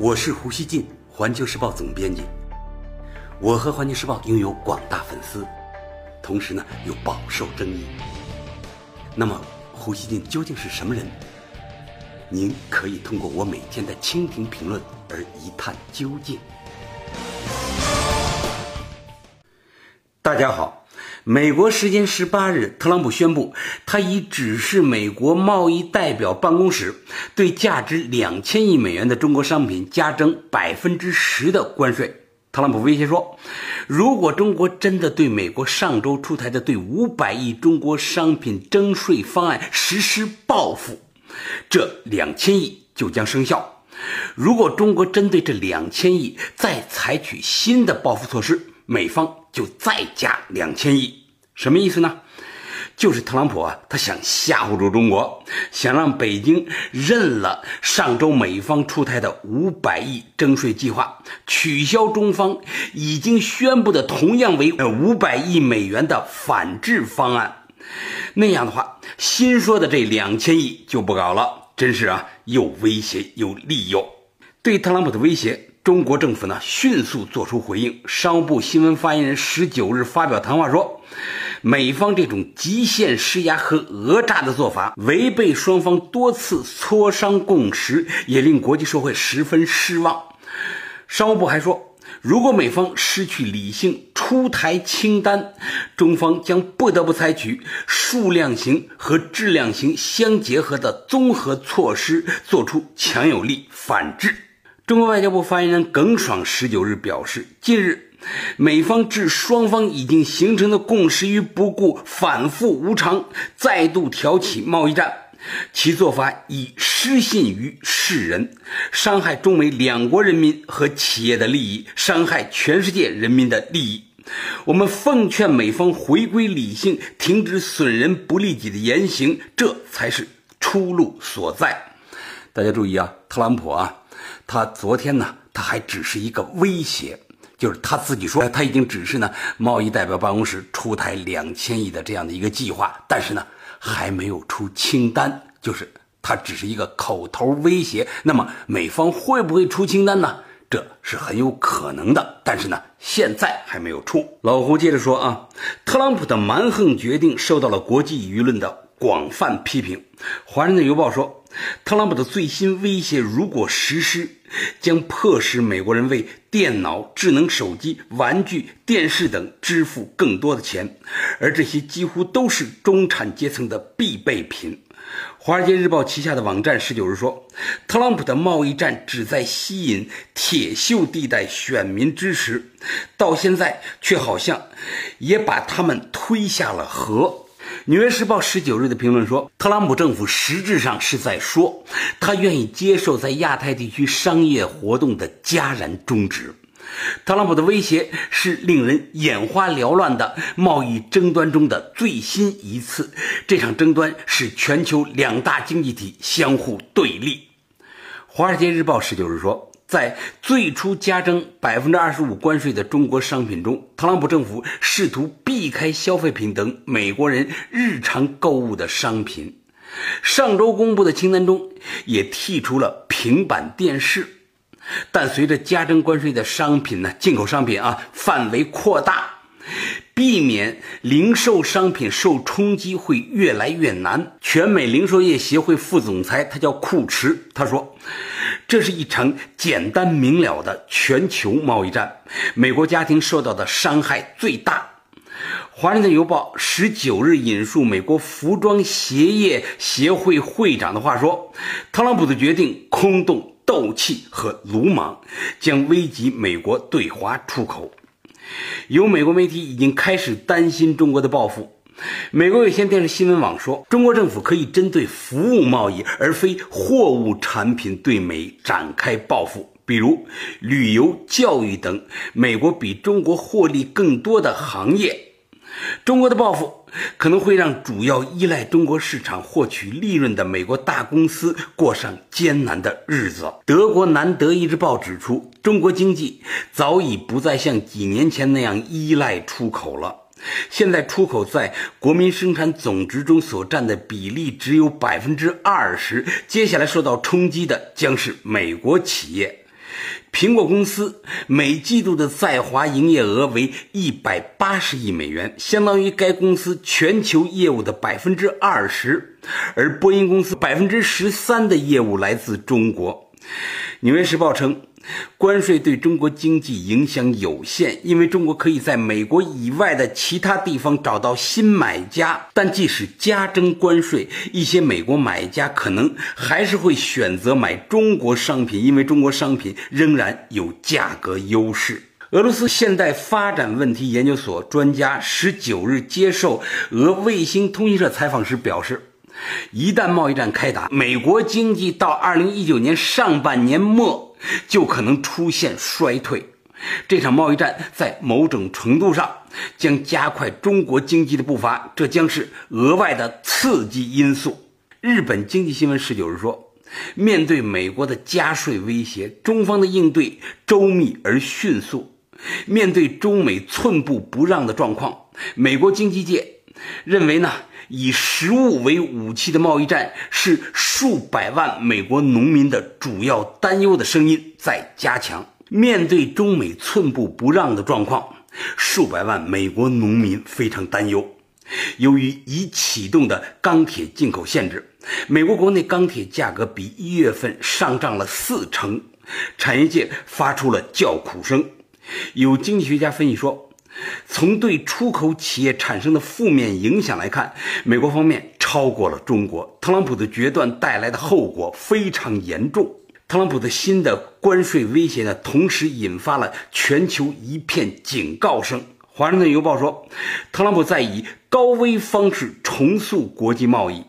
我是胡锡进，环球时报总编辑。我和环球时报拥有广大粉丝，同时呢又饱受争议。那么，胡锡进究竟是什么人？您可以通过我每天的蜻蜓评论而一探究竟。大家好，美国时间十八日，特朗普宣布，他已指示美国贸易代表办公室对价值两千亿美元的中国商品加征百分之十的关税。特朗普威胁说，如果中国真的对美国上周出台的对五百亿中国商品征税方案实施报复，这两千亿就将生效。如果中国针对这两千亿再采取新的报复措施，美方。就再加两千亿，什么意思呢？就是特朗普啊，他想吓唬住中国，想让北京认了上周美方出台的五百亿征税计划，取消中方已经宣布的同样为呃五百亿美元的反制方案。那样的话，新说的这两千亿就不搞了。真是啊，又威胁又利诱。对特朗普的威胁。中国政府呢迅速作出回应，商务部新闻发言人十九日发表谈话说，美方这种极限施压和讹诈的做法，违背双方多次磋商共识，也令国际社会十分失望。商务部还说，如果美方失去理性出台清单，中方将不得不采取数量型和质量型相结合的综合措施，做出强有力反制。中国外交部发言人耿爽十九日表示，近日美方置双方已经形成的共识于不顾，反复无常，再度挑起贸易战，其做法已失信于世人，伤害中美两国人民和企业的利益，伤害全世界人民的利益。我们奉劝美方回归理性，停止损人不利己的言行，这才是出路所在。大家注意啊，特朗普啊。他昨天呢，他还只是一个威胁，就是他自己说他已经指示呢贸易代表办公室出台两千亿的这样的一个计划，但是呢还没有出清单，就是他只是一个口头威胁。那么美方会不会出清单呢？这是很有可能的，但是呢现在还没有出。老胡接着说啊，特朗普的蛮横决定受到了国际舆论的广泛批评。华盛顿邮报说。特朗普的最新威胁如果实施，将迫使美国人为电脑、智能手机、玩具、电视等支付更多的钱，而这些几乎都是中产阶层的必备品。《华尔街日报》旗下的网站十九日说，特朗普的贸易战旨在吸引铁锈地带选民支持，到现在却好像也把他们推下了河。《纽约时报》十九日的评论说，特朗普政府实质上是在说，他愿意接受在亚太地区商业活动的戛然终止。特朗普的威胁是令人眼花缭乱的贸易争端中的最新一次。这场争端是全球两大经济体相互对立。《华尔街日报》十九日说。在最初加征百分之二十五关税的中国商品中，特朗普政府试图避开消费品等美国人日常购物的商品。上周公布的清单中也剔除了平板电视。但随着加征关税的商品呢，进口商品啊范围扩大，避免零售商品受冲击会越来越难。全美零售业协会副总裁他叫库驰，他说。这是一场简单明了的全球贸易战，美国家庭受到的伤害最大。《华盛顿邮报》十九日引述美国服装鞋业协会会长的话说：“特朗普的决定空洞、斗气和鲁莽，将危及美国对华出口。”有美国媒体已经开始担心中国的报复。美国有线电视新闻网说，中国政府可以针对服务贸易，而非货物产品对美展开报复，比如旅游、教育等美国比中国获利更多的行业。中国的报复可能会让主要依赖中国市场获取利润的美国大公司过上艰难的日子。德国南德意志报指出，中国经济早已不再像几年前那样依赖出口了。现在出口在国民生产总值中所占的比例只有百分之二十。接下来受到冲击的将是美国企业。苹果公司每季度的在华营业额为一百八十亿美元，相当于该公司全球业务的百分之二十。而波音公司百分之十三的业务来自中国。《纽约时报》称。关税对中国经济影响有限，因为中国可以在美国以外的其他地方找到新买家。但即使加征关税，一些美国买家可能还是会选择买中国商品，因为中国商品仍然有价格优势。俄罗斯现代发展问题研究所专家十九日接受俄卫星通讯社采访时表示，一旦贸易战开打，美国经济到二零一九年上半年末。就可能出现衰退。这场贸易战在某种程度上将加快中国经济的步伐，这将是额外的刺激因素。日本经济新闻十九日说，面对美国的加税威胁，中方的应对周密而迅速。面对中美寸步不让的状况，美国经济界认为呢？以食物为武器的贸易战是数百万美国农民的主要担忧的声音在加强。面对中美寸步不让的状况，数百万美国农民非常担忧。由于已启动的钢铁进口限制，美国国内钢铁价格比一月份上涨了四成，产业界发出了叫苦声。有经济学家分析说。从对出口企业产生的负面影响来看，美国方面超过了中国。特朗普的决断带来的后果非常严重。特朗普的新的关税威胁呢，同时引发了全球一片警告声。《华盛顿邮报》说，特朗普在以高危方式重塑国际贸易。《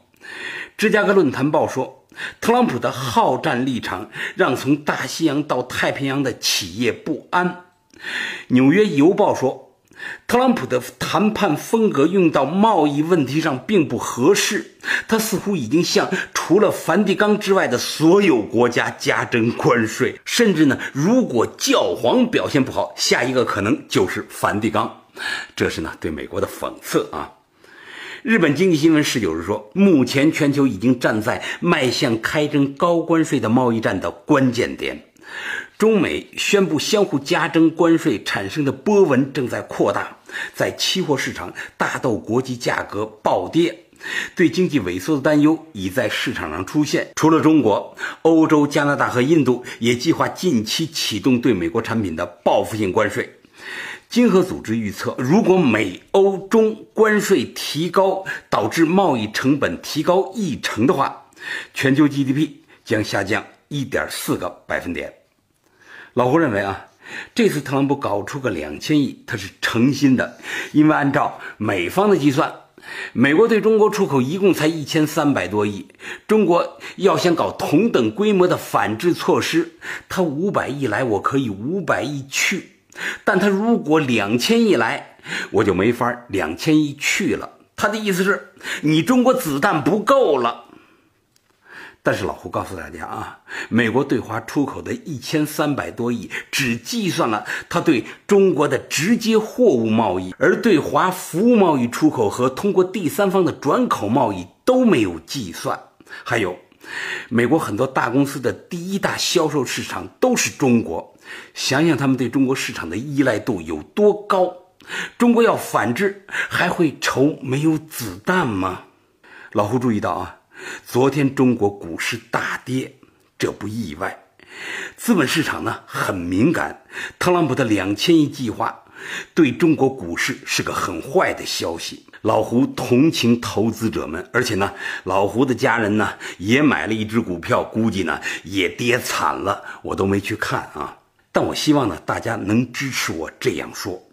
芝加哥论坛报》说，特朗普的好战立场让从大西洋到太平洋的企业不安。《纽约邮报》说。特朗普的谈判风格用到贸易问题上并不合适，他似乎已经向除了梵蒂冈之外的所有国家加征关税，甚至呢，如果教皇表现不好，下一个可能就是梵蒂冈，这是呢对美国的讽刺啊。日本经济新闻十九日说，目前全球已经站在迈向开征高关税的贸易战的关键点。中美宣布相互加征关税产生的波纹正在扩大，在期货市场，大豆国际价格暴跌，对经济萎缩的担忧已在市场上出现。除了中国，欧洲、加拿大和印度也计划近期启动对美国产品的报复性关税。经合组织预测，如果美欧中关税提高导致贸易成本提高一成的话，全球 GDP 将下降一点四个百分点。老胡认为啊，这次特朗普搞出个两千亿，他是诚心的，因为按照美方的计算，美国对中国出口一共才一千三百多亿，中国要想搞同等规模的反制措施，他五百亿来我可以五百亿去，但他如果两千亿来，我就没法两千亿去了。他的意思是，你中国子弹不够了。但是老胡告诉大家啊，美国对华出口的一千三百多亿，只计算了他对中国的直接货物贸易，而对华服务贸易出口和通过第三方的转口贸易都没有计算。还有，美国很多大公司的第一大销售市场都是中国，想想他们对中国市场的依赖度有多高，中国要反制还会愁没有子弹吗？老胡注意到啊。昨天中国股市大跌，这不意外。资本市场呢很敏感，特朗普的两千亿计划对中国股市是个很坏的消息。老胡同情投资者们，而且呢，老胡的家人呢也买了一只股票，估计呢也跌惨了，我都没去看啊。但我希望呢大家能支持我这样说：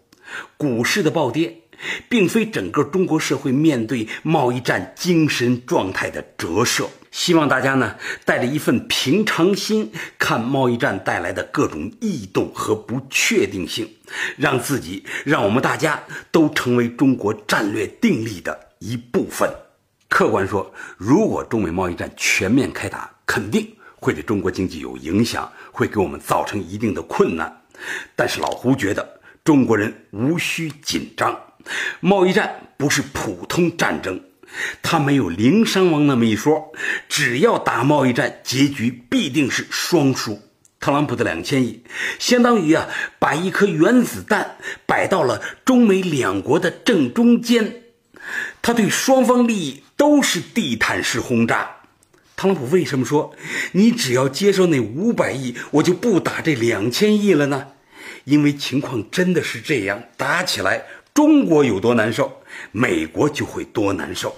股市的暴跌。并非整个中国社会面对贸易战精神状态的折射。希望大家呢带着一份平常心看贸易战带来的各种异动和不确定性，让自己让我们大家都成为中国战略定力的一部分。客观说，如果中美贸易战全面开打，肯定会对中国经济有影响，会给我们造成一定的困难。但是老胡觉得，中国人无需紧张。贸易战不是普通战争，它没有零伤亡那么一说。只要打贸易战，结局必定是双输。特朗普的两千亿，相当于啊把一颗原子弹摆到了中美两国的正中间，他对双方利益都是地毯式轰炸。特朗普为什么说你只要接受那五百亿，我就不打这两千亿了呢？因为情况真的是这样，打起来中国有多难受，美国就会多难受。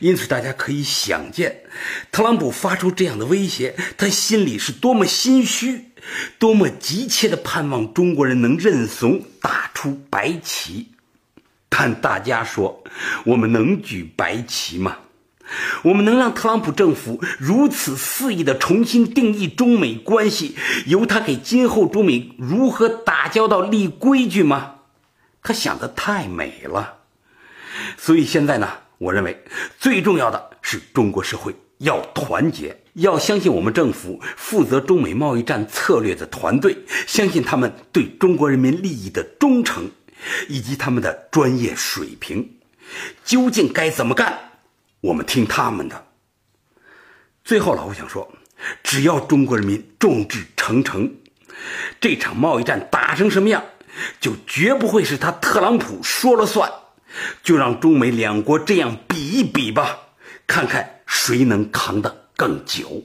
因此，大家可以想见，特朗普发出这样的威胁，他心里是多么心虚，多么急切的盼望中国人能认怂，打出白旗。但大家说，我们能举白旗吗？我们能让特朗普政府如此肆意的重新定义中美关系，由他给今后中美如何打交道立规矩吗？他想的太美了。所以现在呢，我认为最重要的是中国社会要团结，要相信我们政府负责中美贸易战策略的团队，相信他们对中国人民利益的忠诚，以及他们的专业水平。究竟该怎么干？我们听他们的。最后，老胡想说，只要中国人民众志成城，这场贸易战打成什么样，就绝不会是他特朗普说了算。就让中美两国这样比一比吧，看看谁能扛得更久。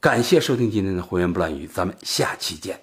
感谢收听今天的《胡言不乱语》，咱们下期见。